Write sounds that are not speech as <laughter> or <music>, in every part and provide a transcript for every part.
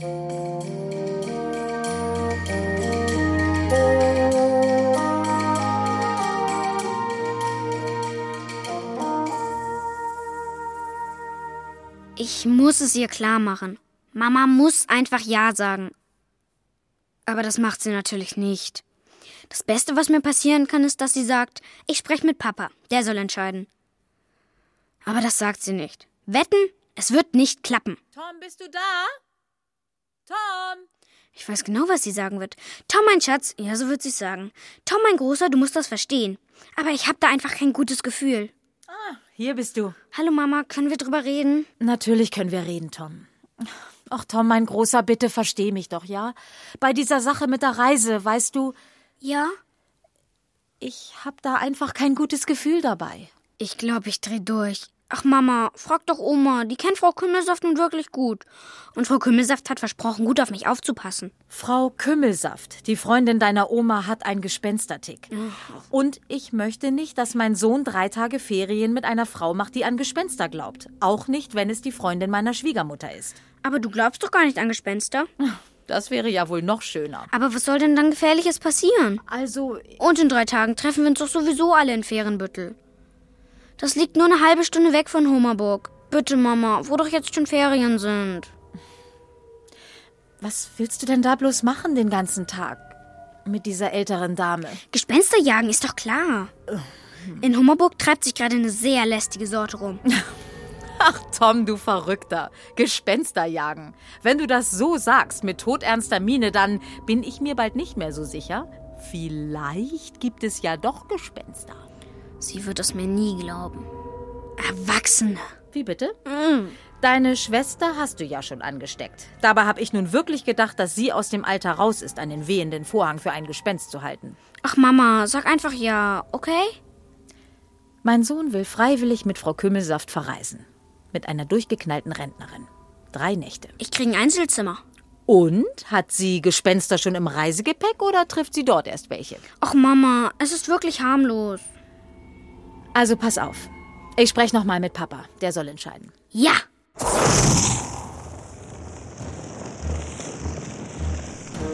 Ich muss es ihr klar machen. Mama muss einfach Ja sagen. Aber das macht sie natürlich nicht. Das Beste, was mir passieren kann, ist, dass sie sagt, ich spreche mit Papa, der soll entscheiden. Aber das sagt sie nicht. Wetten, es wird nicht klappen. Tom, bist du da? Tom! Ich weiß genau, was sie sagen wird. Tom, mein Schatz, ja, so wird sie sagen. Tom, mein Großer, du musst das verstehen. Aber ich habe da einfach kein gutes Gefühl. Ah, hier bist du. Hallo Mama, können wir drüber reden? Natürlich können wir reden, Tom. Ach, Tom, mein Großer, bitte versteh mich doch, ja? Bei dieser Sache mit der Reise, weißt du, Ja? ich hab da einfach kein gutes Gefühl dabei. Ich glaube, ich dreh durch. Ach Mama, frag doch Oma, die kennt Frau Kümmelsaft nun wirklich gut. Und Frau Kümmelsaft hat versprochen, gut auf mich aufzupassen. Frau Kümmelsaft, die Freundin deiner Oma, hat einen Gespenstertick. Und ich möchte nicht, dass mein Sohn drei Tage Ferien mit einer Frau macht, die an Gespenster glaubt. Auch nicht, wenn es die Freundin meiner Schwiegermutter ist. Aber du glaubst doch gar nicht an Gespenster. Das wäre ja wohl noch schöner. Aber was soll denn dann Gefährliches passieren? Also, Und in drei Tagen treffen wir uns doch sowieso alle in Ferienbüttel. Das liegt nur eine halbe Stunde weg von Homerburg. Bitte, Mama, wo doch jetzt schon Ferien sind. was willst du denn da bloß machen den ganzen Tag? Mit dieser älteren Dame. Gespenster jagen ist doch klar. In Hummerburg treibt sich gerade eine sehr lästige Sorte rum. <laughs> Ach, Tom, du Verrückter. Gespenster jagen. Wenn du das so sagst, mit todernster Miene, dann bin ich mir bald nicht mehr so sicher. Vielleicht gibt es ja doch Gespenster. Sie wird es mir nie glauben. Erwachsene. Wie bitte? Deine Schwester hast du ja schon angesteckt. Dabei habe ich nun wirklich gedacht, dass sie aus dem Alter raus ist, einen wehenden Vorhang für ein Gespenst zu halten. Ach Mama, sag einfach ja, okay? Mein Sohn will freiwillig mit Frau Kümmelsaft verreisen. Mit einer durchgeknallten Rentnerin. Drei Nächte. Ich krieg ein Einzelzimmer. Und hat sie Gespenster schon im Reisegepäck oder trifft sie dort erst welche? Ach Mama, es ist wirklich harmlos. Also pass auf. Ich spreche noch mal mit Papa. Der soll entscheiden. Ja.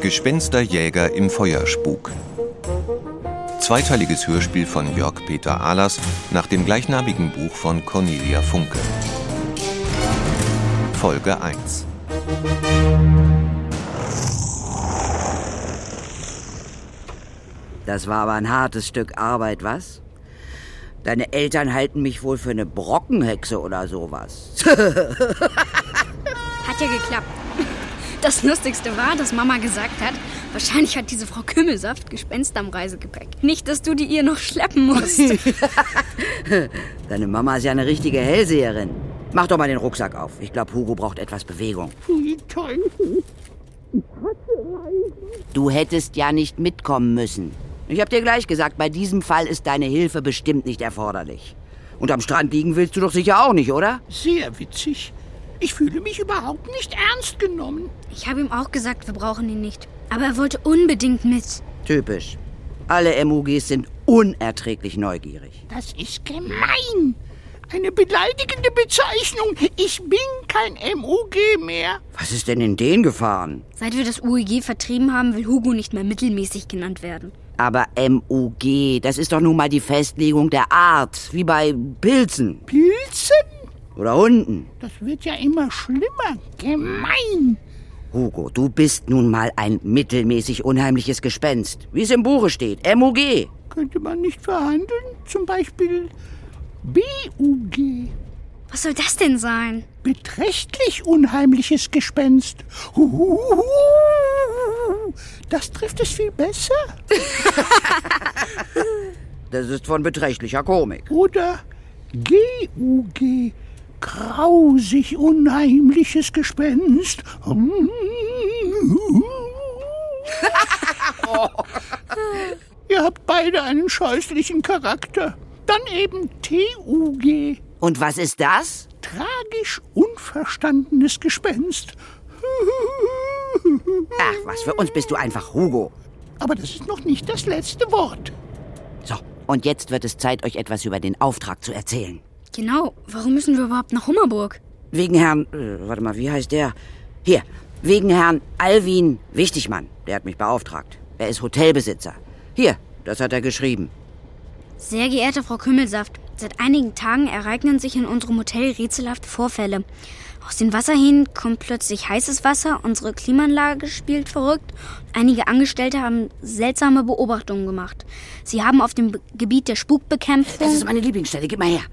Gespensterjäger im Feuerspuk. Zweiteiliges Hörspiel von Jörg Peter Ahlers nach dem gleichnamigen Buch von Cornelia Funke. Folge 1. Das war aber ein hartes Stück Arbeit, was? Deine Eltern halten mich wohl für eine Brockenhexe oder sowas. <laughs> Hat ja geklappt. Das Lustigste war, dass Mama gesagt hat, wahrscheinlich hat diese Frau Kümmelsaft Gespenster am Reisegepäck. Nicht, dass du die ihr noch schleppen musst. <laughs> <laughs> Deine Mama ist ja eine richtige Hellseherin. Mach doch mal den Rucksack auf. Ich glaube, Hugo braucht etwas Bewegung. Du hättest ja nicht mitkommen müssen. Ich hab dir gleich gesagt, bei diesem Fall ist deine Hilfe bestimmt nicht erforderlich. Und am Strand liegen willst du doch sicher auch nicht, oder? Sehr witzig. Ich fühle mich überhaupt nicht ernst genommen. Ich habe ihm auch gesagt, wir brauchen ihn nicht. Aber er wollte unbedingt mit. Typisch. Alle MUGs sind unerträglich neugierig. Das ist gemein. Eine beleidigende Bezeichnung. Ich bin kein MUG mehr. Was ist denn in den gefahren? Seit wir das UEG vertrieben haben, will Hugo nicht mehr mittelmäßig genannt werden. Aber MUG, das ist doch nun mal die Festlegung der Art, wie bei Pilzen Pilzen? oder Hunden. Das wird ja immer schlimmer. Gemein. Hugo, du bist nun mal ein mittelmäßig unheimliches Gespenst, wie es im Buche steht. MUG. Könnte man nicht verhandeln? Zum Beispiel BUG. Was soll das denn sein? Beträchtlich unheimliches Gespenst. Huhuhu. Das trifft es viel besser. <laughs> Das ist von beträchtlicher Komik. Oder GUG. Grausig unheimliches Gespenst. <laughs> Ihr habt beide einen scheußlichen Charakter. Dann eben TUG. Und was ist das? Tragisch unverstandenes Gespenst. Ach, was für uns bist du einfach Hugo. Aber das ist noch nicht das letzte Wort. So, und jetzt wird es Zeit, euch etwas über den Auftrag zu erzählen. Genau, warum müssen wir überhaupt nach Hummerburg? Wegen Herrn, äh, warte mal, wie heißt der? Hier, Wegen Herrn Alwin Wichtigmann. Der hat mich beauftragt. Er ist Hotelbesitzer. Hier, das hat er geschrieben. Sehr geehrte Frau Kümmelsaft, seit einigen Tagen ereignen sich in unserem Hotel rätselhafte Vorfälle. Aus den Wasserhähnen kommt plötzlich heißes Wasser, unsere Klimaanlage spielt verrückt. Einige Angestellte haben seltsame Beobachtungen gemacht. Sie haben auf dem Gebiet der Spukbekämpfung. Das ist meine Lieblingsstelle. Gib mal her.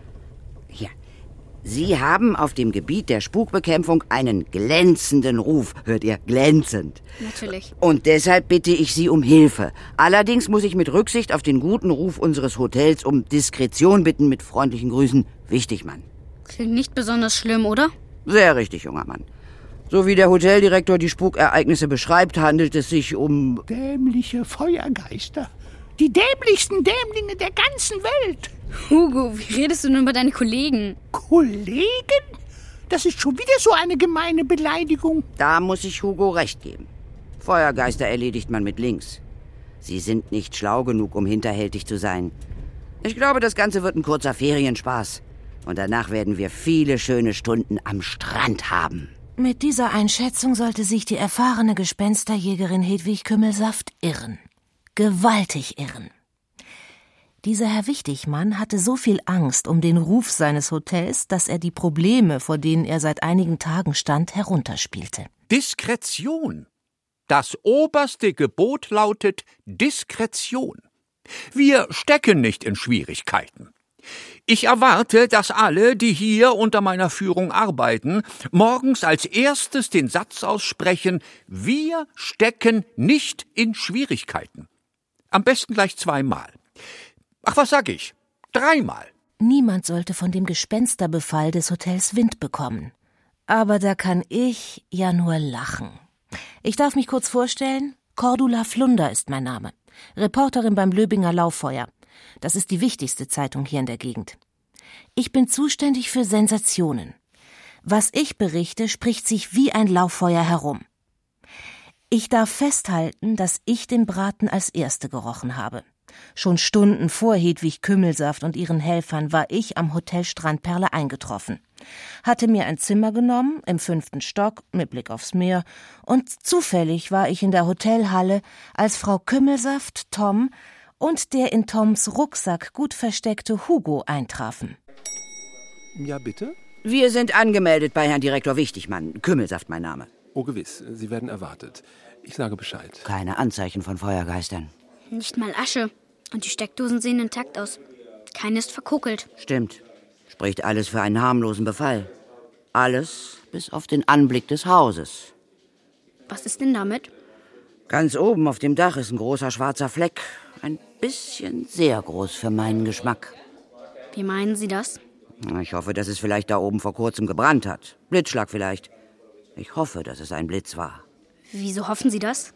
Sie haben auf dem Gebiet der Spukbekämpfung einen glänzenden Ruf. Hört ihr? Glänzend. Natürlich. Und deshalb bitte ich Sie um Hilfe. Allerdings muss ich mit Rücksicht auf den guten Ruf unseres Hotels um Diskretion bitten. Mit freundlichen Grüßen, Wichtigmann. Klingt nicht besonders schlimm, oder? Sehr richtig, junger Mann. So wie der Hoteldirektor die Spukereignisse beschreibt, handelt es sich um... Dämliche Feuergeister. Die dämlichsten Dämlinge der ganzen Welt. Hugo, wie redest du denn über deine Kollegen? Kollegen? Das ist schon wieder so eine gemeine Beleidigung. Da muss ich Hugo recht geben. Feuergeister erledigt man mit links. Sie sind nicht schlau genug, um hinterhältig zu sein. Ich glaube, das Ganze wird ein kurzer Ferienspaß. Und danach werden wir viele schöne Stunden am Strand haben. Mit dieser Einschätzung sollte sich die erfahrene Gespensterjägerin Hedwig Kümmelsaft irren. Gewaltig irren. Dieser Herr Wichtigmann hatte so viel Angst um den Ruf seines Hotels, dass er die Probleme, vor denen er seit einigen Tagen stand, herunterspielte. Diskretion. Das oberste Gebot lautet Diskretion. Wir stecken nicht in Schwierigkeiten. Ich erwarte, dass alle, die hier unter meiner Führung arbeiten, morgens als erstes den Satz aussprechen, wir stecken nicht in Schwierigkeiten. Am besten gleich zweimal. Ach, was sag ich? Dreimal. Niemand sollte von dem Gespensterbefall des Hotels Wind bekommen. Aber da kann ich ja nur lachen. Ich darf mich kurz vorstellen. Cordula Flunder ist mein Name. Reporterin beim Löbinger Lauffeuer. Das ist die wichtigste Zeitung hier in der Gegend. Ich bin zuständig für Sensationen. Was ich berichte, spricht sich wie ein Lauffeuer herum. Ich darf festhalten, dass ich den Braten als Erste gerochen habe. Schon Stunden vor Hedwig Kümmelsaft und ihren Helfern war ich am Hotel Strandperle eingetroffen, hatte mir ein Zimmer genommen im fünften Stock mit Blick aufs Meer, und zufällig war ich in der Hotelhalle, als Frau Kümmelsaft, Tom und der in Toms Rucksack gut versteckte Hugo eintrafen. Ja, bitte? Wir sind angemeldet bei Herrn Direktor Wichtigmann. Kümmelsaft mein Name. Oh, gewiss. Sie werden erwartet. Ich sage Bescheid. Keine Anzeichen von Feuergeistern. Nicht mal Asche. Und die Steckdosen sehen intakt aus. Keine ist verkokelt. Stimmt. Spricht alles für einen harmlosen Befall. Alles bis auf den Anblick des Hauses. Was ist denn damit? Ganz oben auf dem Dach ist ein großer schwarzer Fleck. Ein bisschen sehr groß für meinen Geschmack. Wie meinen Sie das? Ich hoffe, dass es vielleicht da oben vor kurzem gebrannt hat. Blitzschlag vielleicht. Ich hoffe, dass es ein Blitz war. Wieso hoffen Sie das?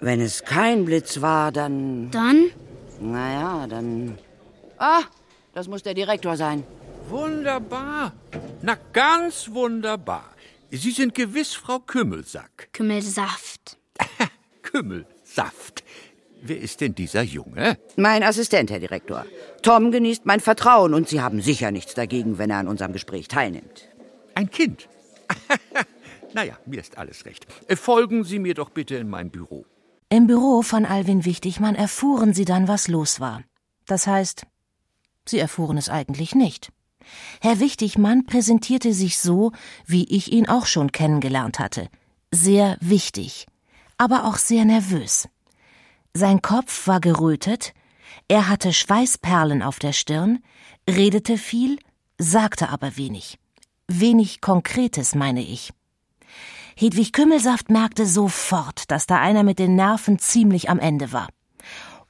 Wenn es kein Blitz war, dann. Dann? Naja, dann. Ah, das muss der Direktor sein. Wunderbar. Na, ganz wunderbar. Sie sind gewiss Frau Kümmelsack. Kümmelsaft. <laughs> Kümmelsaft. Wer ist denn dieser Junge? Mein Assistent, Herr Direktor. Tom genießt mein Vertrauen und Sie haben sicher nichts dagegen, wenn er an unserem Gespräch teilnimmt. Ein Kind. <laughs> naja, mir ist alles recht. Folgen Sie mir doch bitte in mein Büro. Im Büro von Alwin Wichtigmann erfuhren sie dann, was los war. Das heißt, sie erfuhren es eigentlich nicht. Herr Wichtigmann präsentierte sich so, wie ich ihn auch schon kennengelernt hatte. Sehr wichtig, aber auch sehr nervös. Sein Kopf war gerötet, er hatte Schweißperlen auf der Stirn, redete viel, sagte aber wenig. Wenig Konkretes, meine ich. Hedwig Kümmelsaft merkte sofort, dass da einer mit den Nerven ziemlich am Ende war.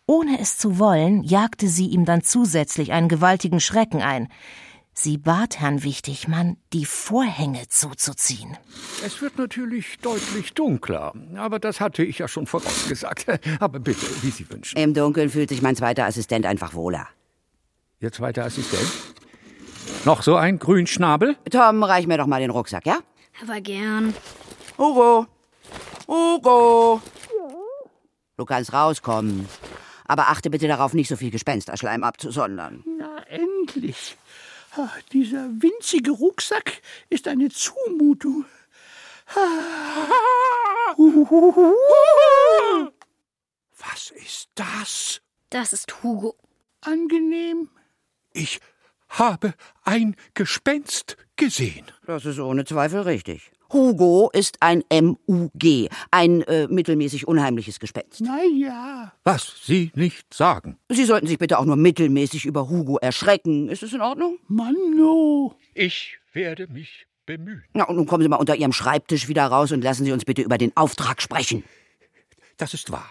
Ohne es zu wollen, jagte sie ihm dann zusätzlich einen gewaltigen Schrecken ein. Sie bat Herrn Wichtigmann, die Vorhänge zuzuziehen. Es wird natürlich deutlich dunkler, aber das hatte ich ja schon vorausgesagt. <laughs> Aber bitte, wie Sie wünschen. Im Dunkeln fühlt sich mein zweiter Assistent einfach wohler. Ihr zweiter Assistent? Noch so ein Grünschnabel? Tom, reich mir doch mal den Rucksack, ja? Aber gern. Hugo! Hugo! Du kannst rauskommen. Aber achte bitte darauf, nicht so viel Gespensterschleim abzusondern. Na, endlich. Ah, dieser winzige Rucksack ist eine Zumutung. Was ist das? Das ist Hugo. Angenehm. Ich habe ein Gespenst gesehen. Das ist ohne Zweifel richtig. Hugo ist ein MUG, ein äh, mittelmäßig unheimliches Gespenst. Na ja. Was Sie nicht sagen. Sie sollten sich bitte auch nur mittelmäßig über Hugo erschrecken. Ist es in Ordnung? Manno. Ich werde mich bemühen. Na, und nun kommen Sie mal unter Ihrem Schreibtisch wieder raus und lassen Sie uns bitte über den Auftrag sprechen. Das ist wahr.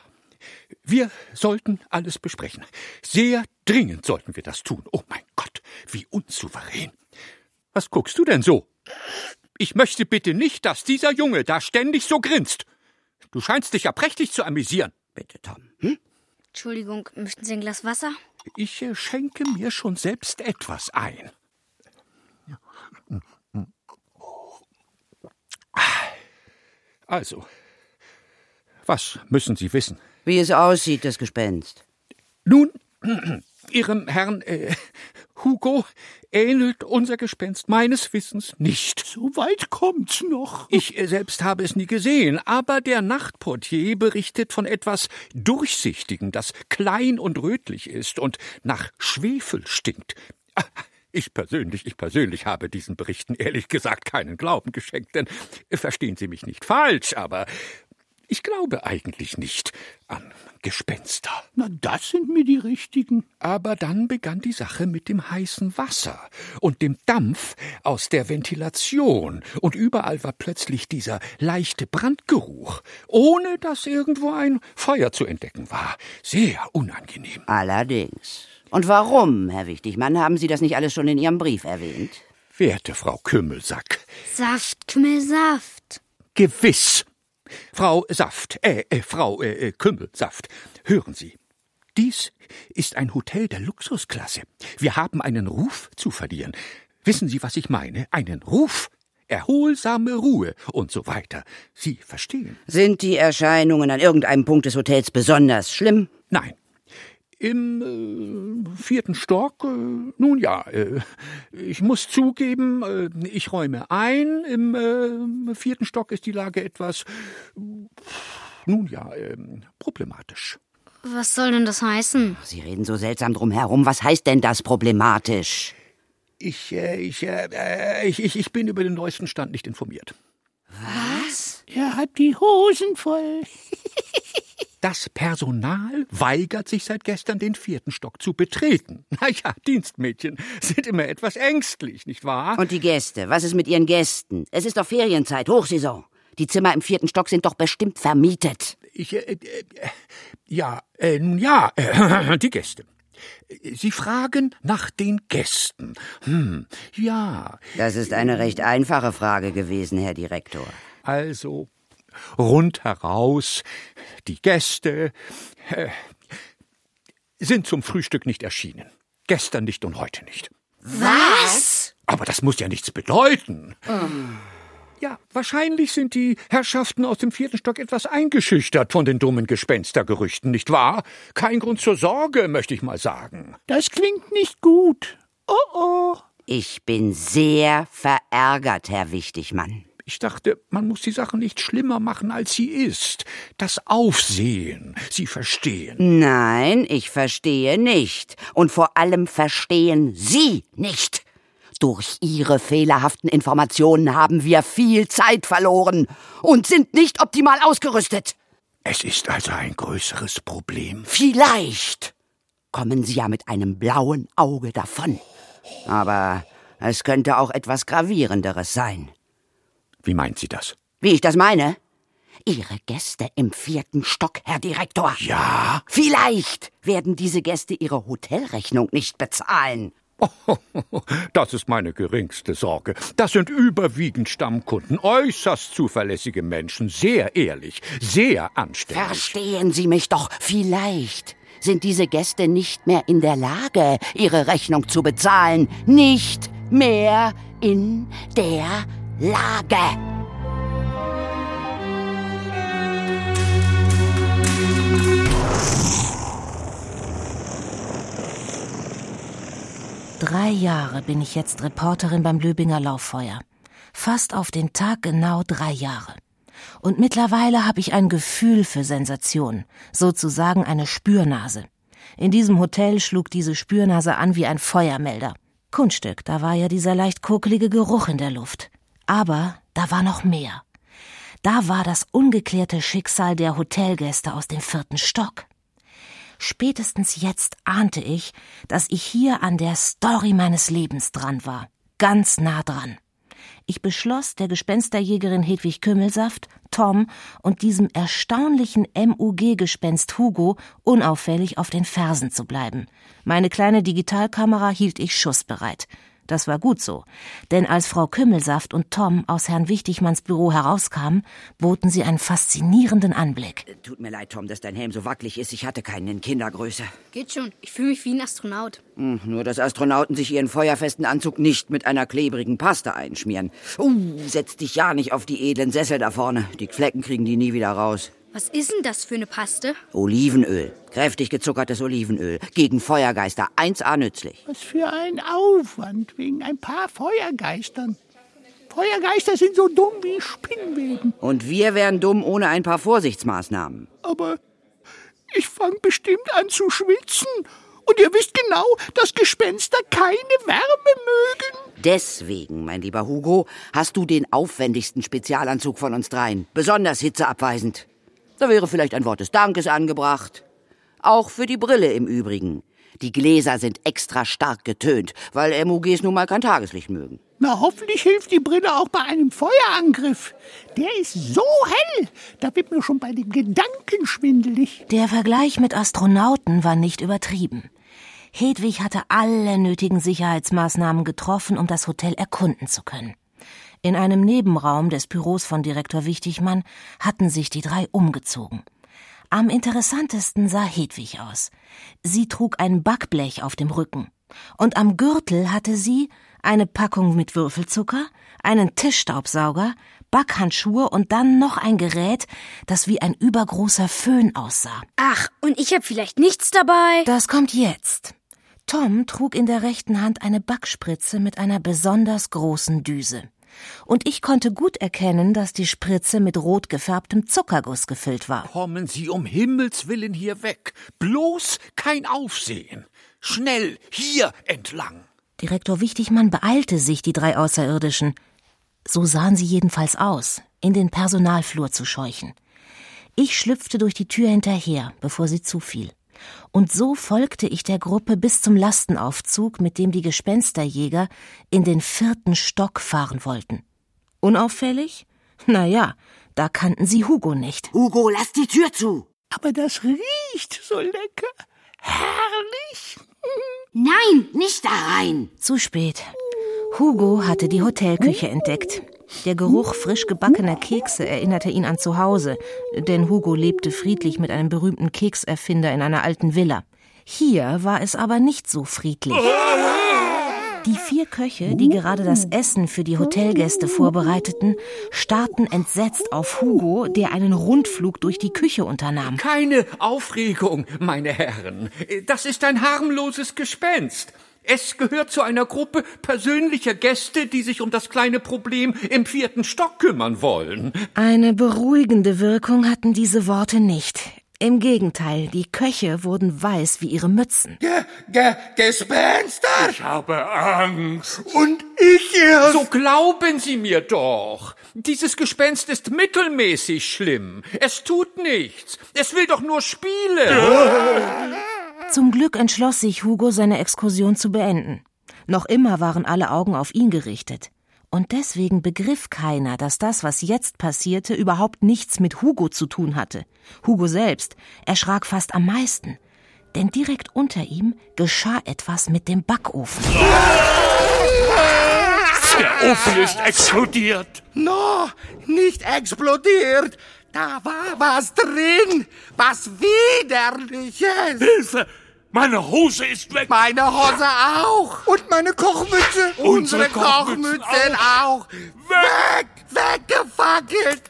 Wir sollten alles besprechen. Sehr dringend sollten wir das tun. Oh mein Gott, wie unsouverän. Was guckst du denn so? Ich möchte bitte nicht, dass dieser Junge da ständig so grinst. Du scheinst dich ja prächtig zu amüsieren. Bitte, Tom. Hm? Entschuldigung, möchten Sie ein Glas Wasser? Ich äh, schenke mir schon selbst etwas ein. Also, was müssen Sie wissen? Wie es aussieht, das Gespenst. Nun, <clears throat> Ihrem Herrn äh, Hugo ähnelt unser Gespenst meines Wissens nicht. So weit kommt's noch. Ich äh, selbst habe es nie gesehen, aber der Nachtportier berichtet von etwas Durchsichtigem, das klein und rötlich ist und nach Schwefel stinkt. <laughs> Ich persönlich, ich persönlich habe diesen Berichten ehrlich gesagt keinen Glauben geschenkt, denn äh, verstehen Sie mich nicht falsch, aber ich glaube eigentlich nicht an Gespenster. Na, das sind mir die richtigen. Aber dann begann die Sache mit dem heißen Wasser und dem Dampf aus der Ventilation, und überall war plötzlich dieser leichte Brandgeruch, ohne dass irgendwo ein Feuer zu entdecken war. Sehr unangenehm. Allerdings. Und warum, Herr Wichtigmann, haben Sie das nicht alles schon in Ihrem Brief erwähnt? Werte Frau Kümmelsack, Saft, Kümmelsaft. gewiss. Frau Saft, äh, äh Frau äh, äh, Kümmelsaft, hören Sie. Dies ist ein Hotel der Luxusklasse. Wir haben einen Ruf zu verlieren. Wissen Sie, was ich meine? Einen Ruf, erholsame Ruhe und so weiter. Sie verstehen? Sind die Erscheinungen an irgendeinem Punkt des Hotels besonders schlimm? Nein. Im äh, vierten Stock, äh, nun ja, äh, ich muss zugeben, äh, ich räume ein. Im äh, vierten Stock ist die Lage etwas, nun ja, äh, problematisch. Was soll denn das heißen? Sie reden so seltsam drum herum. Was heißt denn das problematisch? Ich, äh, ich, äh, äh, ich, ich, ich bin über den neuesten Stand nicht informiert. Er hat die Hosen voll. <laughs> Das Personal weigert sich seit gestern, den vierten Stock zu betreten. <laughs> Na ja, Dienstmädchen sind immer etwas ängstlich, nicht wahr? Und die Gäste? Was ist mit Ihren Gästen? Es ist doch Ferienzeit, Hochsaison. Die Zimmer im vierten Stock sind doch bestimmt vermietet. Ich, äh, äh, ja, äh, nun ja, äh, <laughs> die Gäste. Sie fragen nach den Gästen. Hm, ja, Das ist eine recht einfache Frage gewesen, Herr Direktor. also rundheraus, die Gäste äh, sind zum Frühstück nicht erschienen. Gestern nicht und heute nicht. Was? Aber das muss ja nichts bedeuten. Ja, wahrscheinlich sind die Herrschaften aus dem vierten Stock etwas eingeschüchtert von den dummen Gespenstergerüchten, nicht wahr? Kein Grund zur Sorge, möchte ich mal sagen. Das klingt nicht gut. Oh oh. Ich bin sehr verärgert, Herr Wichtigmann. Ich dachte, man muss die Sache nicht schlimmer machen, als sie ist. Das Aufsehen, Sie verstehen. Nein, ich verstehe nicht. Und vor allem verstehen Sie nicht. Durch Ihre fehlerhaften Informationen haben wir viel Zeit verloren und sind nicht optimal ausgerüstet. Es ist also ein größeres Problem. Vielleicht kommen Sie ja mit einem blauen Auge davon. Aber es könnte auch etwas Gravierenderes sein. Wie meint sie das? Wie ich das meine? Ihre Gäste im vierten Stock, Herr Direktor. Ja? Vielleicht werden diese Gäste ihre Hotelrechnung nicht bezahlen. <laughs> Das ist meine geringste Sorge. Das sind überwiegend Stammkunden, äußerst zuverlässige Menschen, sehr ehrlich, sehr anständig. Verstehen Sie mich doch, vielleicht sind diese Gäste nicht mehr in der Lage, ihre Rechnung zu bezahlen. Nicht mehr in der Lage. Drei Jahre bin ich jetzt Reporterin beim Löbinger Lauffeuer. Fast auf den Tag genau drei Jahre. Und mittlerweile habe ich ein Gefühl für Sensation, sozusagen eine Spürnase. In diesem Hotel schlug diese Spürnase an wie ein Feuermelder. Kunststück, da war ja dieser leicht kokelige Geruch in der Luft. Aber da war noch mehr. Da war das ungeklärte Schicksal der Hotelgäste aus dem vierten Stock. Spätestens jetzt ahnte ich, dass ich hier an der Story meines Lebens dran war. Ganz nah dran. Ich beschloss, der Gespensterjägerin Hedwig Kümmelsaft, Tom und diesem erstaunlichen MUG-Gespenst Hugo unauffällig auf den Fersen zu bleiben. Meine kleine Digitalkamera hielt ich schussbereit. Das war gut so, denn als Frau Kümmelsaft und Tom aus Herrn Wichtigmanns Büro herauskamen, boten sie einen faszinierenden Anblick. Tut mir leid, Tom, dass dein Helm so wackelig ist. Ich hatte keinen in Kindergröße. Geht schon. Ich fühle mich wie ein Astronaut. Hm, nur, dass Astronauten sich ihren feuerfesten Anzug nicht mit einer klebrigen Paste einschmieren. Uh, setz dich ja nicht auf die edlen Sessel da vorne. Die Flecken kriegen die nie wieder raus. Was ist denn das für eine Paste? Olivenöl. Kräftig gezuckertes Olivenöl. Gegen Feuergeister 1A nützlich. Was für ein Aufwand wegen ein paar Feuergeistern. Feuergeister sind so dumm wie Spinnweben. Und wir wären dumm ohne ein paar Vorsichtsmaßnahmen. Aber ich fange bestimmt an zu schwitzen. Und ihr wisst genau, dass Gespenster keine Wärme mögen. Deswegen, mein lieber Hugo, hast du den aufwendigsten Spezialanzug von uns dreien. Besonders hitzeabweisend. Da wäre vielleicht ein Wort des Dankes angebracht. Auch für die Brille im Übrigen. Die Gläser sind extra stark getönt, weil MUGs nun mal kein Tageslicht mögen. Na, hoffentlich hilft die Brille auch bei einem Feuerangriff. Der ist so hell, da wird mir schon bei dem Gedanken schwindelig. Der Vergleich mit Astronauten war nicht übertrieben. Hedwig hatte alle nötigen Sicherheitsmaßnahmen getroffen, um das Hotel erkunden zu können. In einem Nebenraum des Büros von Direktor Wichtigmann hatten sich die drei umgezogen. Am interessantesten sah Hedwig aus. Sie trug ein Backblech auf dem Rücken. Und am Gürtel hatte sie eine Packung mit Würfelzucker, einen Tischstaubsauger, Backhandschuhe und dann noch ein Gerät, das wie ein übergroßer Föhn aussah. Ach, und ich habe vielleicht nichts dabei. Das kommt jetzt. Tom trug in der rechten Hand eine Backspritze mit einer besonders großen Düse und ich konnte gut erkennen, dass die Spritze mit rot gefärbtem Zuckerguss gefüllt war. Kommen Sie um Himmels willen hier weg. Bloß kein Aufsehen. Schnell, hier entlang. Direktor Wichtigmann beeilte sich, die drei Außerirdischen, so sahen sie jedenfalls aus, in den Personalflur zu scheuchen. Ich schlüpfte durch die Tür hinterher, bevor sie zufiel. Und so folgte ich der Gruppe bis zum Lastenaufzug, mit dem die Gespensterjäger in den vierten Stock fahren wollten. Unauffällig? Na ja, da kannten sie Hugo nicht. Hugo, lass die Tür zu! Aber das riecht so lecker. Herrlich. Nein, nicht da rein. Zu spät. Hugo hatte die Hotelküche entdeckt. Der Geruch frisch gebackener Kekse erinnerte ihn an zu Hause, denn Hugo lebte friedlich mit einem berühmten Kekserfinder in einer alten Villa. Hier war es aber nicht so friedlich. Die vier Köche, die gerade das Essen für die Hotelgäste vorbereiteten, starrten entsetzt auf Hugo, der einen Rundflug durch die Küche unternahm. Keine Aufregung, meine Herren. Das ist ein harmloses Gespenst. Es gehört zu einer Gruppe persönlicher Gäste, die sich um das kleine Problem im vierten Stock kümmern wollen. Eine beruhigende Wirkung hatten diese Worte nicht. Im Gegenteil, die Köche wurden weiß wie ihre Mützen. Ge Ge Gespenster! Ich habe Angst. Und ich erst. So glauben Sie mir doch. Dieses Gespenst ist mittelmäßig schlimm. Es tut nichts. Es will doch nur spielen. Zum Glück entschloss sich Hugo, seine Exkursion zu beenden. Noch immer waren alle Augen auf ihn gerichtet. Und deswegen begriff keiner, dass das, was jetzt passierte, überhaupt nichts mit Hugo zu tun hatte. Hugo selbst erschrak fast am meisten. Denn direkt unter ihm geschah etwas mit dem Backofen. Der Ofen ist explodiert. No, nicht explodiert. Da war was drin. Was Widerliches. Hilfe! Meine Hose ist weg. Meine Hose auch. Und meine Kochmütze. Unsere Kochmützen auch. Weg, weggefackelt.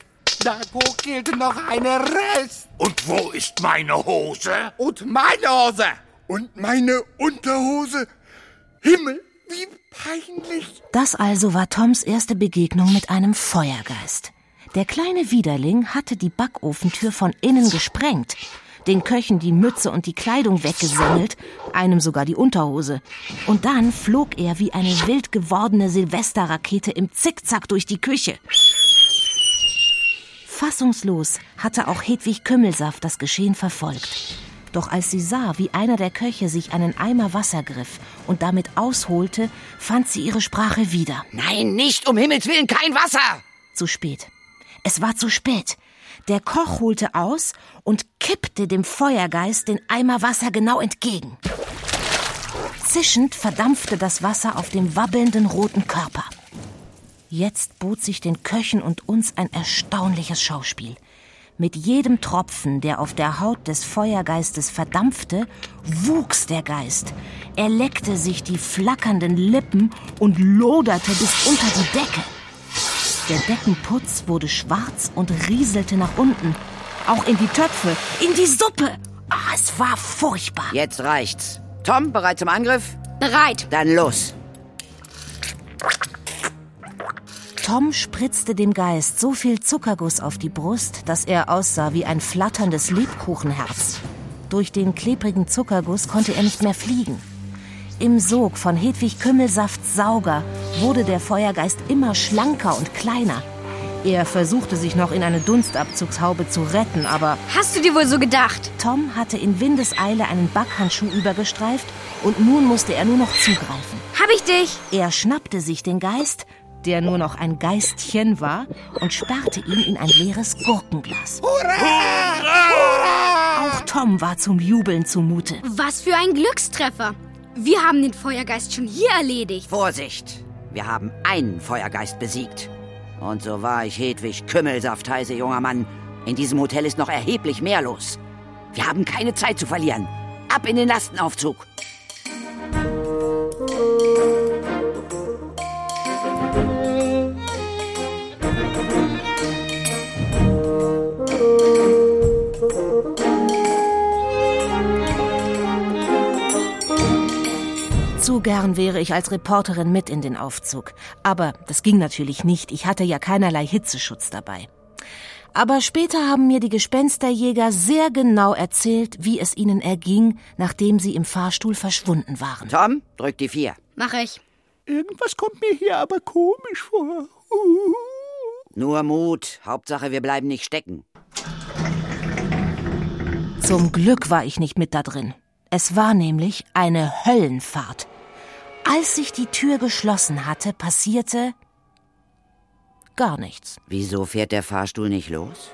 Da gilt noch eine Rest. Und wo ist meine Hose? Und meine Hose. Und meine Unterhose. Himmel, wie peinlich. Das also war Toms erste Begegnung mit einem Feuergeist. Der kleine Widerling hatte die Backofentür von innen gesprengt, den Köchen die Mütze und die Kleidung weggesemmelt, einem sogar die Unterhose. Und dann flog er wie eine wild gewordene Silvesterrakete im Zickzack durch die Küche. Fassungslos hatte auch Hedwig Kümmelsaft das Geschehen verfolgt. Doch als sie sah, wie einer der Köche sich einen Eimer Wasser griff und damit ausholte, fand sie ihre Sprache wieder. Nein, nicht, um Himmels Willen, kein Wasser! Zu spät. Es war zu spät. Der Koch holte aus und kippte dem Feuergeist den Eimer Wasser genau entgegen. Zischend verdampfte das Wasser auf dem wabbelnden roten Körper. Jetzt bot sich den Köchen und uns ein erstaunliches Schauspiel. Mit jedem Tropfen, der auf der Haut des Feuergeistes verdampfte, wuchs der Geist. Er leckte sich die flackernden Lippen und loderte bis unter die Decke. Der Deckenputz wurde schwarz und rieselte nach unten. Auch in die Töpfe, in die Suppe. Ah, es war furchtbar. Jetzt reicht's. Tom, bereit zum Angriff? Bereit. Dann los. Tom spritzte dem Geist so viel Zuckerguss auf die Brust, dass er aussah wie ein flatterndes Lebkuchenherz. Durch den klebrigen Zuckerguss konnte er nicht mehr fliegen. Im Sog von Hedwig Kümmelsafts Sauger wurde der Feuergeist immer schlanker und kleiner. Er versuchte sich noch in eine Dunstabzugshaube zu retten, aber Hast du dir wohl so gedacht? Tom hatte in Windeseile einen Backhandschuh übergestreift und nun musste er nur noch zugreifen. Hab ich dich? Er schnappte sich den Geist, der nur noch ein Geistchen war, und sperrte ihn in ein leeres Gurkenglas. Auch Tom war zum Jubeln zumute. Was für ein Glückstreffer. Wir haben den Feuergeist schon hier erledigt. Vorsicht! Wir haben einen Feuergeist besiegt. Und so war ich Hedwig Kümmelsaft heiße, junger Mann. In diesem Hotel ist noch erheblich mehr los. Wir haben keine Zeit zu verlieren. Ab in den Lastenaufzug. Gern wäre ich als Reporterin mit in den Aufzug. Aber das ging natürlich nicht. Ich hatte ja keinerlei Hitzeschutz dabei. Aber später haben mir die Gespensterjäger sehr genau erzählt, wie es ihnen erging, nachdem sie im Fahrstuhl verschwunden waren. Tom, drück die vier. Mach ich. Irgendwas kommt mir hier aber komisch vor. Nur Mut. Hauptsache, wir bleiben nicht stecken. Zum Glück war ich nicht mit da drin. Es war nämlich eine Höllenfahrt. Als sich die Tür geschlossen hatte, passierte gar nichts. Wieso fährt der Fahrstuhl nicht los?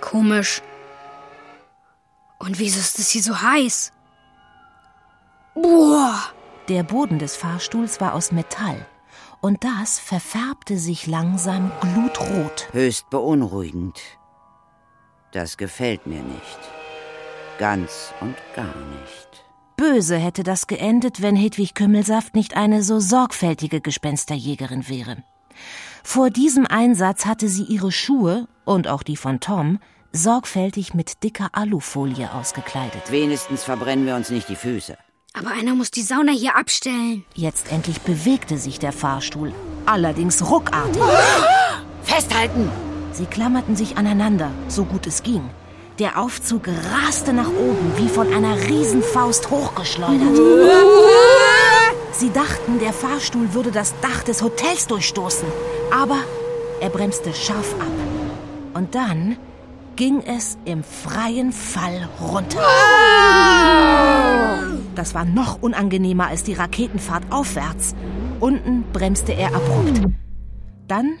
Komisch. Und wieso ist es hier so heiß? Boah. Der Boden des Fahrstuhls war aus Metall. Und das verfärbte sich langsam glutrot. Höchst beunruhigend. Das gefällt mir nicht. Ganz und gar nicht. Böse hätte das geendet, wenn Hedwig Kümmelsaft nicht eine so sorgfältige Gespensterjägerin wäre. Vor diesem Einsatz hatte sie ihre Schuhe und auch die von Tom sorgfältig mit dicker Alufolie ausgekleidet. Wenigstens verbrennen wir uns nicht die Füße. Aber einer muss die Sauna hier abstellen. Jetzt endlich bewegte sich der Fahrstuhl, allerdings ruckartig. Festhalten! Sie klammerten sich aneinander, so gut es ging. Der Aufzug raste nach oben, wie von einer Riesenfaust hochgeschleudert. Sie dachten, der Fahrstuhl würde das Dach des Hotels durchstoßen. Aber er bremste scharf ab. Und dann ging es im freien Fall runter. Das war noch unangenehmer als die Raketenfahrt aufwärts. Unten bremste er abrupt. Dann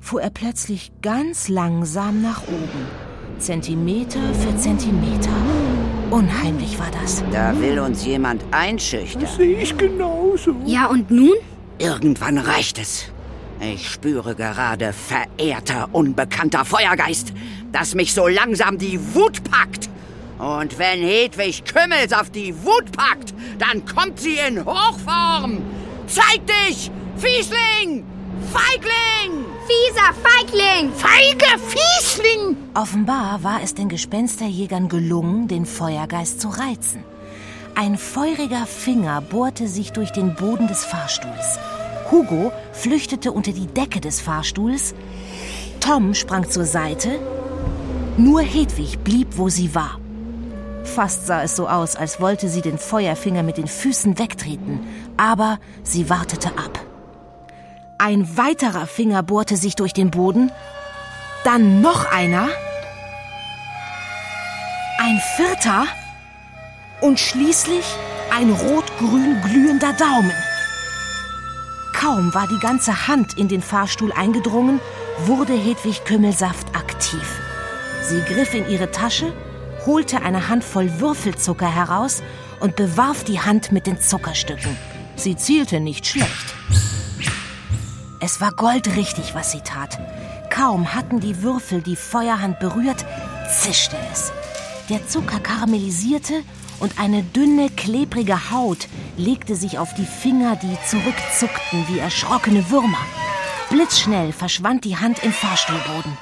fuhr er plötzlich ganz langsam nach oben. Zentimeter für Zentimeter. Unheimlich war das. Da will uns jemand einschüchtern. Sehe ich genauso. Ja, und nun? Irgendwann reicht es. Ich spüre gerade, verehrter, unbekannter Feuergeist, dass mich so langsam die Wut packt. Und wenn Hedwig Kümmelsaft die Wut packt, dann kommt sie in Hochform. Zeig dich, Fiesling! Feigling! Fieser Feigling! Feige Fiesling! Offenbar war es den Gespensterjägern gelungen, den Feuergeist zu reizen. Ein feuriger Finger bohrte sich durch den Boden des Fahrstuhls. Hugo flüchtete unter die Decke des Fahrstuhls. Tom sprang zur Seite, nur Hedwig blieb, wo sie war. Fast sah es so aus, als wollte sie den Feuerfinger mit den Füßen wegtreten, aber sie wartete ab. Ein weiterer Finger bohrte sich durch den Boden, dann noch einer, ein vierter und schließlich ein rot-grün glühender Daumen. Kaum war die ganze Hand in den Fahrstuhl eingedrungen, wurde Hedwig Kümmelsaft aktiv. Sie griff in ihre Tasche, holte eine Handvoll Würfelzucker heraus und bewarf die Hand mit den Zuckerstücken. Sie zielte nicht schlecht. Es war goldrichtig, was sie tat. Kaum hatten die Würfel die Feuerhand berührt, zischte es. Der Zucker karamellisierte und eine dünne, klebrige Haut legte sich auf die Finger, die zurückzuckten wie erschrockene Würmer. Blitzschnell verschwand die Hand im Fahrstuhlboden.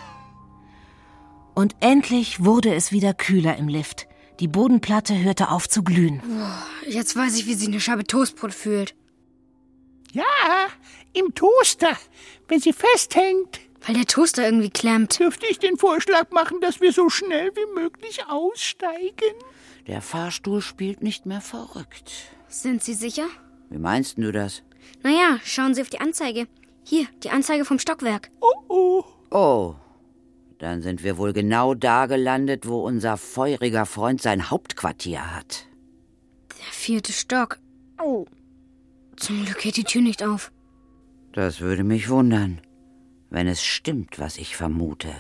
Und endlich wurde es wieder kühler im Lift. Die Bodenplatte hörte auf zu glühen. Jetzt weiß ich, wie sich eine Scheibe Toastbrot fühlt. Ja, im Toaster, wenn sie festhängt. Weil der Toaster irgendwie klemmt. Dürfte ich den Vorschlag machen, dass wir so schnell wie möglich aussteigen? Der Fahrstuhl spielt nicht mehr verrückt. Sind Sie sicher? Wie meinst du das? Naja, schauen Sie auf die Anzeige. Hier, die Anzeige vom Stockwerk. Oh oh. Oh. Dann sind wir wohl genau da gelandet, wo unser feuriger Freund sein Hauptquartier hat. Der vierte Stock. Oh. Zum Glück geht die Tür nicht auf. Das würde mich wundern. Wenn es stimmt, was ich vermute,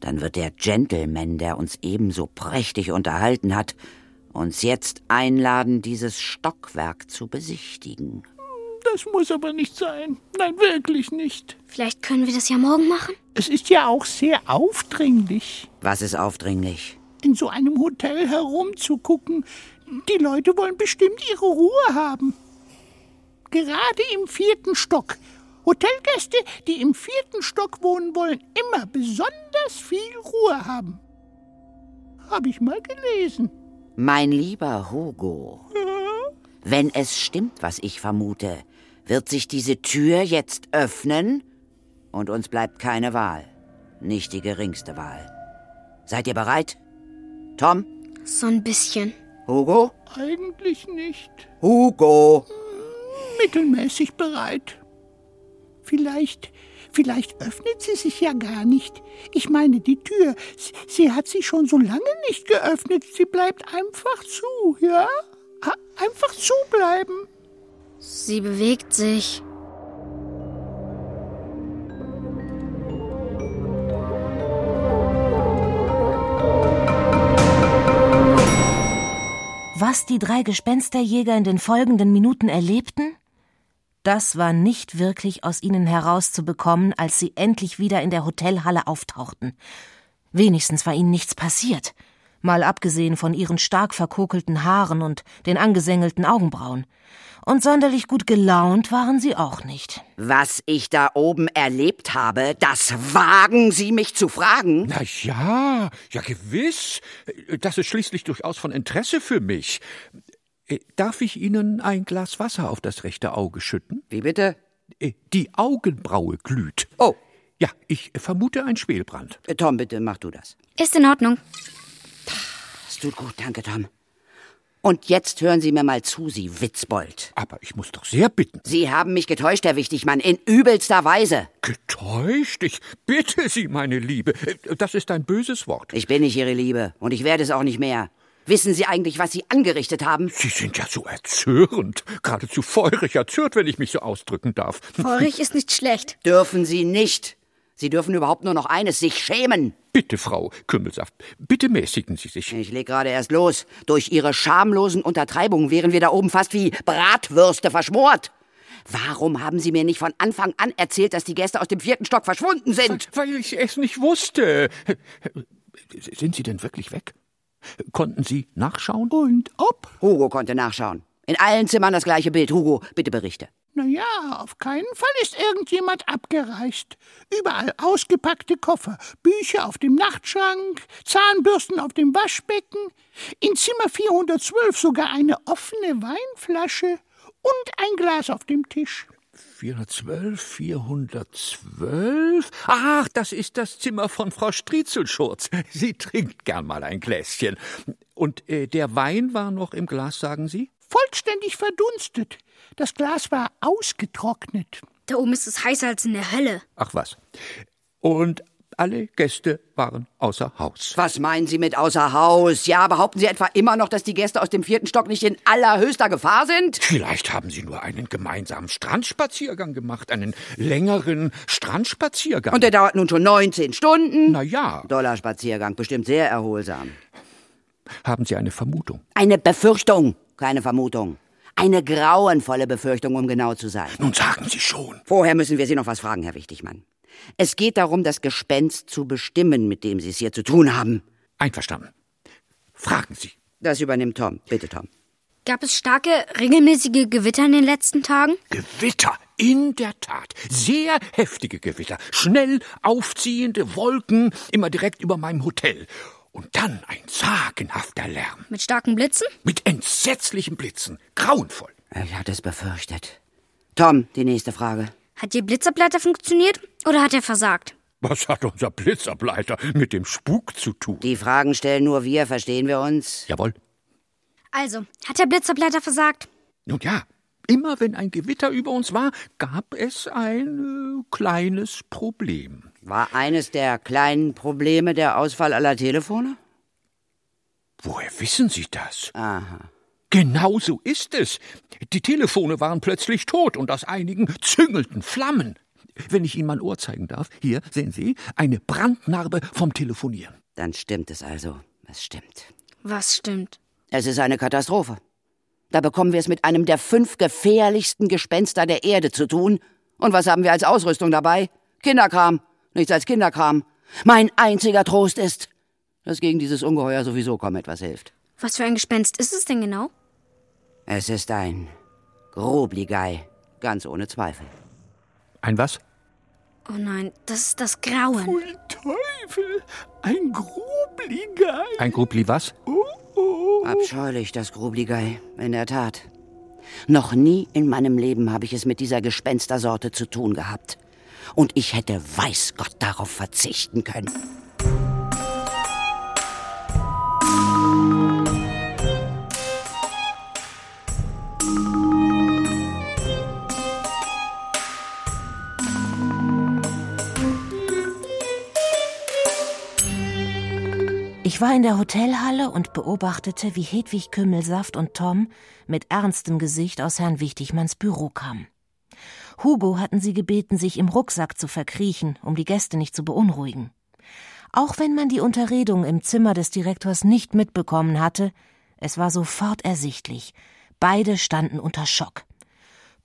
dann wird der Gentleman, der uns ebenso prächtig unterhalten hat, uns jetzt einladen, dieses Stockwerk zu besichtigen. Das muss aber nicht sein. Nein, wirklich nicht. Vielleicht können wir das ja morgen machen? Es ist ja auch sehr aufdringlich. Was ist aufdringlich? In so einem Hotel herumzugucken. Die Leute wollen bestimmt ihre Ruhe haben. Gerade im vierten Stock. Hotelgäste, die im vierten Stock wohnen, wollen immer besonders viel Ruhe haben. Habe ich mal gelesen. Mein lieber Hugo, wenn es stimmt, was ich vermute, wird sich diese Tür jetzt öffnen und uns bleibt keine Wahl. Nicht die geringste Wahl. Seid ihr bereit? Tom? So ein bisschen. Hugo? Eigentlich nicht. Hugo! Mittelmäßig bereit. Vielleicht, vielleicht öffnet sie sich ja gar nicht. Ich meine, die Tür, sie, sie hat sich schon so lange nicht geöffnet. Sie bleibt einfach zu, ja? Einfach zubleiben. Sie bewegt sich. Was die drei Gespensterjäger in den folgenden Minuten erlebten, das war nicht wirklich aus ihnen herauszubekommen, als sie endlich wieder in der Hotelhalle auftauchten. Wenigstens war ihnen nichts passiert, mal abgesehen von ihren stark verkokelten Haaren und den angesengelten Augenbrauen. Und sonderlich gut gelaunt waren sie auch nicht. Was ich da oben erlebt habe, das wagen Sie mich zu fragen? Na ja, ja gewiss. Das ist schließlich durchaus von Interesse für mich. Äh, darf ich Ihnen ein Glas Wasser auf das rechte Auge schütten? Wie bitte? Äh, die Augenbraue glüht. Oh. Ja, ich vermute ein Schwelbrand. Äh, Tom, bitte mach du das. Ist in Ordnung. Das tut gut, danke, Tom. Und jetzt hören Sie mir mal zu, Sie Witzbold. Aber ich muss doch sehr bitten. Sie haben mich getäuscht, Herr Wichtigmann, in übelster Weise. Getäuscht? Ich bitte Sie, meine Liebe. Das ist ein böses Wort. Ich bin nicht Ihre Liebe und ich werde es auch nicht mehr. Wissen Sie eigentlich, was Sie angerichtet haben? Sie sind ja so erzürnt. Geradezu feurig erzürnt, wenn ich mich so ausdrücken darf. Feurig ist nicht schlecht. Dürfen Sie nicht. Sie dürfen überhaupt nur noch eines, sich schämen. Bitte, Frau Kümmelsaft, bitte mäßigen Sie sich. Ich leg gerade erst los. Durch Ihre schamlosen Untertreibungen wären wir da oben fast wie Bratwürste verschmort. Warum haben Sie mir nicht von Anfang an erzählt, dass die Gäste aus dem vierten Stock verschwunden sind? Weil ich es nicht wusste. Sind Sie denn wirklich weg? Konnten Sie nachschauen? Und ob? Hugo konnte nachschauen. In allen Zimmern das gleiche Bild. Hugo, bitte berichte. Na ja, auf keinen Fall ist irgendjemand abgereist. Überall ausgepackte Koffer, Bücher auf dem Nachtschrank, Zahnbürsten auf dem Waschbecken, in Zimmer 412 sogar eine offene Weinflasche und ein Glas auf dem Tisch. 412, 412. Ach, das ist das Zimmer von Frau Striezelschurz. Sie trinkt gern mal ein Gläschen. Und äh, der Wein war noch im Glas, sagen Sie? Vollständig verdunstet. Das Glas war ausgetrocknet. Da oben ist es heißer als in der Hölle. Ach was. Und alle Gäste waren außer Haus. Was meinen Sie mit außer Haus? Ja, behaupten Sie etwa immer noch, dass die Gäste aus dem vierten Stock nicht in allerhöchster Gefahr sind? Vielleicht haben Sie nur einen gemeinsamen Strandspaziergang gemacht, einen längeren Strandspaziergang. Und der dauert nun schon 19 Stunden? Na ja. Dollarspaziergang, bestimmt sehr erholsam. Haben Sie eine Vermutung? Eine Befürchtung, keine Vermutung. Eine grauenvolle Befürchtung, um genau zu sein. Nun sagen Sie schon. Vorher müssen wir Sie noch was fragen, Herr Wichtigmann. Es geht darum, das Gespenst zu bestimmen, mit dem Sie es hier zu tun haben. Einverstanden. Fragen Sie. Das übernimmt Tom. Bitte, Tom. Gab es starke, regelmäßige Gewitter in den letzten Tagen? Gewitter, in der Tat. Sehr heftige Gewitter. Schnell aufziehende Wolken, immer direkt über meinem Hotel. Und dann ein sagenhafter Lärm. Mit starken Blitzen? Mit entsetzlichen Blitzen. Grauenvoll. Ich hatte es befürchtet. Tom, die nächste Frage. Hat Ihr Blitzableiter funktioniert oder hat er versagt? Was hat unser Blitzableiter mit dem Spuk zu tun? Die Fragen stellen nur wir, verstehen wir uns? Jawohl. Also, hat der Blitzableiter versagt? Nun ja, immer wenn ein Gewitter über uns war, gab es ein äh, kleines Problem. War eines der kleinen Probleme der Ausfall aller Telefone? Woher wissen Sie das? Aha. Genau so ist es. Die Telefone waren plötzlich tot und aus einigen züngelten Flammen. Wenn ich Ihnen mein Ohr zeigen darf, hier sehen Sie eine Brandnarbe vom Telefonieren. Dann stimmt es also. Es stimmt. Was stimmt? Es ist eine Katastrophe. Da bekommen wir es mit einem der fünf gefährlichsten Gespenster der Erde zu tun. Und was haben wir als Ausrüstung dabei? Kinderkram. Nichts als Kinderkram. Mein einziger Trost ist, dass gegen dieses Ungeheuer sowieso kaum etwas hilft. Was für ein Gespenst ist es denn genau? Es ist ein Grobligei, ganz ohne Zweifel. Ein was? Oh nein, das ist das Grauen. Pfui Teufel, ein Grubligei. Ein Grubli was? Oh. Abscheulich, das Grubligei, in der Tat. Noch nie in meinem Leben habe ich es mit dieser Gespenstersorte zu tun gehabt. Und ich hätte weiß Gott darauf verzichten können. War in der Hotelhalle und beobachtete, wie Hedwig Kümmelsaft und Tom mit ernstem Gesicht aus Herrn Wichtigmanns Büro kamen. Hugo hatten sie gebeten, sich im Rucksack zu verkriechen, um die Gäste nicht zu beunruhigen. Auch wenn man die Unterredung im Zimmer des Direktors nicht mitbekommen hatte, es war sofort ersichtlich. Beide standen unter Schock.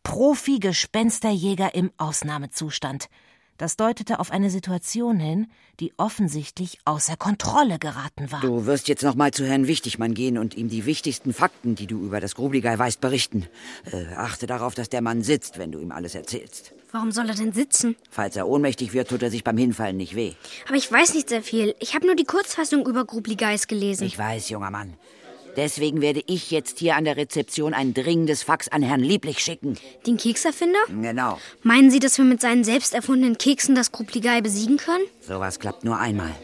Profi-Gespensterjäger im Ausnahmezustand. Das deutete auf eine Situation hin, die offensichtlich außer Kontrolle geraten war. Du wirst jetzt noch mal zu Herrn Wichtigmann gehen und ihm die wichtigsten Fakten, die du über das Grubligei weißt, berichten. Äh, achte darauf, dass der Mann sitzt, wenn du ihm alles erzählst. Warum soll er denn sitzen? Falls er ohnmächtig wird, tut er sich beim Hinfallen nicht weh. Aber ich weiß nicht sehr viel. Ich habe nur die Kurzfassung über Grubligeis gelesen. Ich weiß, junger Mann. Deswegen werde ich jetzt hier an der Rezeption ein dringendes Fax an Herrn Lieblich schicken. Den Kekserfinder? Genau. Meinen Sie, dass wir mit seinen selbst erfundenen Keksen das Grubligei besiegen können? Sowas klappt nur einmal.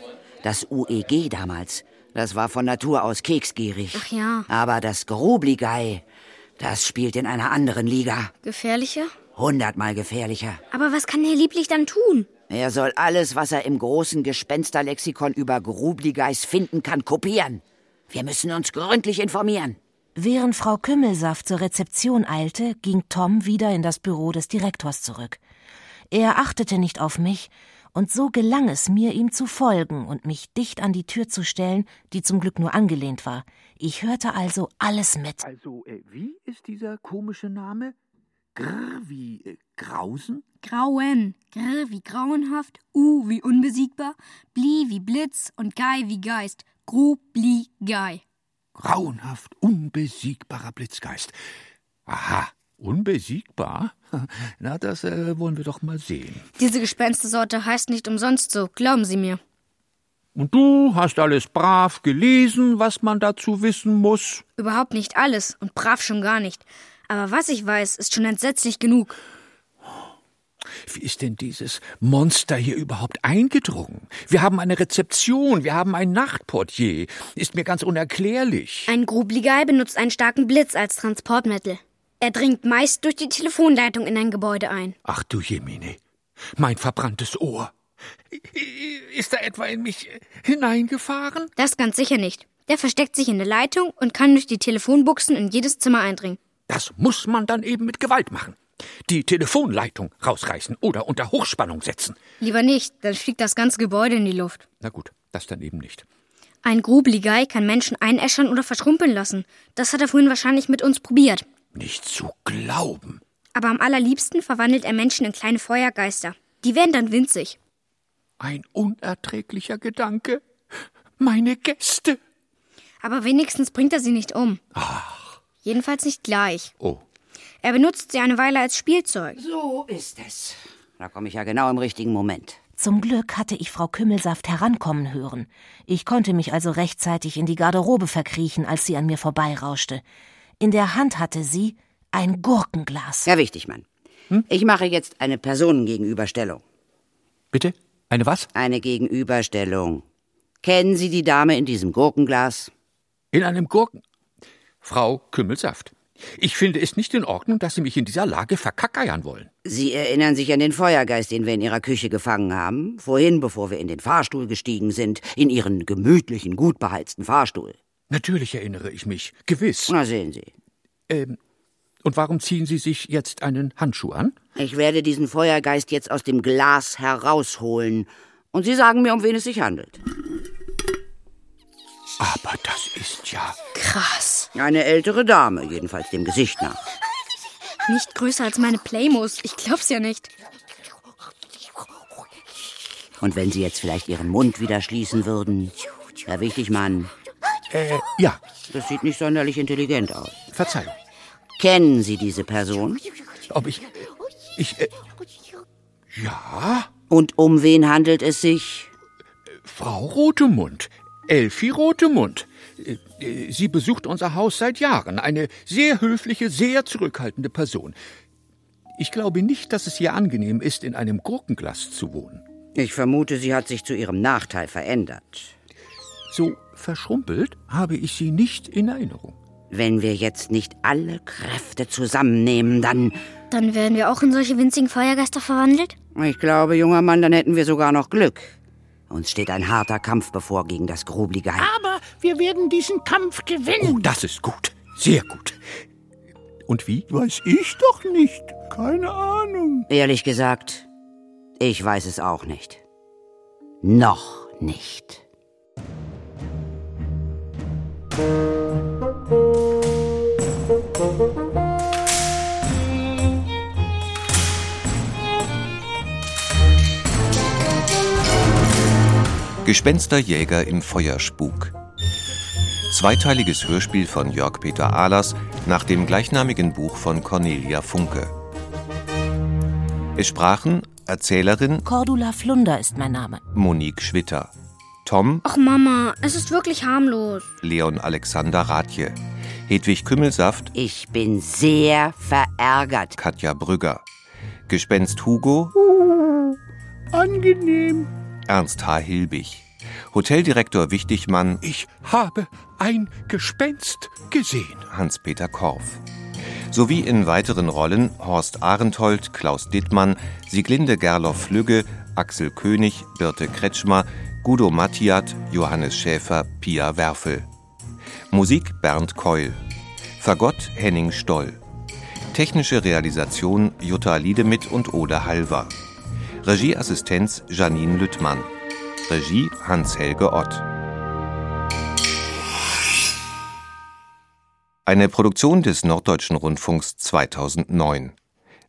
Das UEG damals, das war von Natur aus keksgierig. Ach ja. Aber das Grubligei, das spielt in einer anderen Liga. Gefährlicher? Hundertmal gefährlicher. Aber was kann Herr Lieblich dann tun? Er soll alles, was er im großen Gespensterlexikon über Grubligeis finden kann, kopieren. Wir müssen uns gründlich informieren. Während Frau Kümmelsaft zur Rezeption eilte, ging Tom wieder in das Büro des Direktors zurück. Er achtete nicht auf mich, und so gelang es mir, ihm zu folgen und mich dicht an die Tür zu stellen, die zum Glück nur angelehnt war. Ich hörte also alles mit. Also, äh, wie ist dieser komische Name? Grr wie äh, Grausen? Grauen. Grr wie grauenhaft, U wie unbesiegbar, Bli wie Blitz und Gei wie Geist. Grubligei. Grauenhaft, unbesiegbarer Blitzgeist. Aha, unbesiegbar? <laughs> Na, das äh, wollen wir doch mal sehen. Diese Gespenstersorte heißt nicht umsonst so, glauben Sie mir. Und du hast alles brav gelesen, was man dazu wissen muss? Überhaupt nicht alles und brav schon gar nicht. Aber was ich weiß, ist schon entsetzlich genug. Wie ist denn dieses Monster hier überhaupt eingedrungen? Wir haben eine Rezeption, wir haben ein Nachtportier. Ist mir ganz unerklärlich. Ein Grubligei benutzt einen starken Blitz als Transportmittel. Er dringt meist durch die Telefonleitung in ein Gebäude ein. Ach du Jemine, mein verbranntes Ohr. Ist er etwa in mich hineingefahren? Das ganz sicher nicht. Der versteckt sich in der Leitung und kann durch die Telefonbuchsen in jedes Zimmer eindringen. Das muss man dann eben mit Gewalt machen. Die Telefonleitung rausreißen oder unter Hochspannung setzen. Lieber nicht, dann fliegt das ganze Gebäude in die Luft. Na gut, das dann eben nicht. Ein Grubligei kann Menschen einäschern oder verschrumpeln lassen. Das hat er vorhin wahrscheinlich mit uns probiert. Nicht zu glauben. Aber am allerliebsten verwandelt er Menschen in kleine Feuergeister. Die werden dann winzig. Ein unerträglicher Gedanke. Meine Gäste. Aber wenigstens bringt er sie nicht um. Ach. Jedenfalls nicht gleich. Oh. Er benutzt sie eine Weile als Spielzeug. So ist es. Da komme ich ja genau im richtigen Moment. Zum Glück hatte ich Frau Kümmelsaft herankommen hören. Ich konnte mich also rechtzeitig in die Garderobe verkriechen, als sie an mir vorbeirauschte. In der Hand hatte sie ein Gurkenglas. Herr Wichtigmann, hm? ich mache jetzt eine Personengegenüberstellung. Bitte? Eine was? Eine Gegenüberstellung. Kennen Sie die Dame in diesem Gurkenglas? In einem Gurken. Frau Kümmelsaft. Ich finde es nicht in Ordnung, dass Sie mich in dieser Lage verkackeiern wollen. Sie erinnern sich an den Feuergeist, den wir in Ihrer Küche gefangen haben? Vorhin, bevor wir in den Fahrstuhl gestiegen sind, in Ihren gemütlichen, gut beheizten Fahrstuhl. Natürlich erinnere ich mich, gewiss. Na sehen Sie. Ähm, und warum ziehen Sie sich jetzt einen Handschuh an? Ich werde diesen Feuergeist jetzt aus dem Glas herausholen. Und Sie sagen mir, um wen es sich handelt. Aber das ist ja. Krass. Eine ältere Dame, jedenfalls dem Gesicht nach. Nicht größer als meine Playmos. Ich glaub's ja nicht. Und wenn Sie jetzt vielleicht Ihren Mund wieder schließen würden, Herr Wichtigmann. Äh, ja. Das sieht nicht sonderlich intelligent aus. Verzeihung. Kennen Sie diese Person? Ob ich. Ich. Äh, ja. Und um wen handelt es sich? Frau Rotemund. Elfi Rotemund. Sie besucht unser Haus seit Jahren. Eine sehr höfliche, sehr zurückhaltende Person. Ich glaube nicht, dass es ihr angenehm ist, in einem Gurkenglas zu wohnen. Ich vermute, sie hat sich zu ihrem Nachteil verändert. So verschrumpelt habe ich sie nicht in Erinnerung. Wenn wir jetzt nicht alle Kräfte zusammennehmen, dann. Dann werden wir auch in solche winzigen Feuergeister verwandelt? Ich glaube, junger Mann, dann hätten wir sogar noch Glück. Uns steht ein harter Kampf bevor gegen das Grubligei. Aber wir werden diesen Kampf gewinnen. Oh, das ist gut. Sehr gut. Und wie? Weiß ich doch nicht. Keine Ahnung. Ehrlich gesagt, ich weiß es auch nicht. Noch nicht. Gespensterjäger im Feuerspuk. Zweiteiliges Hörspiel von Jörg Peter Ahlers nach dem gleichnamigen Buch von Cornelia Funke. Es sprachen Erzählerin Cordula Flunder ist mein Name. Monique Schwitter. Tom Ach Mama, es ist wirklich harmlos. Leon Alexander Rathje. Hedwig Kümmelsaft Ich bin sehr verärgert. Katja Brügger. Gespenst Hugo Uh, angenehm. Ernst H. Hilbig. Hoteldirektor Wichtigmann Ich habe ein Gespenst gesehen. Hans-Peter Korff. Sowie in weiteren Rollen Horst Arenthold, Klaus Dittmann, Sieglinde Gerloff-Flügge, Axel König, Birte Kretschmer, Guido Mattiat, Johannes Schäfer, Pia Werfel. Musik Bernd Keul. Fagott Henning Stoll. Technische Realisation Jutta Liedemit und Ode Halver. Regieassistenz Janine Lüttmann. Regie Hans-Helge Ott. Eine Produktion des Norddeutschen Rundfunks 2009.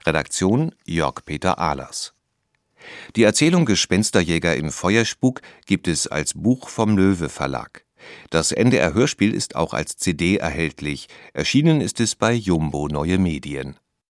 Redaktion Jörg Peter Ahlers. Die Erzählung Gespensterjäger im Feuerspuk gibt es als Buch vom Löwe Verlag. Das NDR Hörspiel ist auch als CD erhältlich. Erschienen ist es bei Jumbo Neue Medien.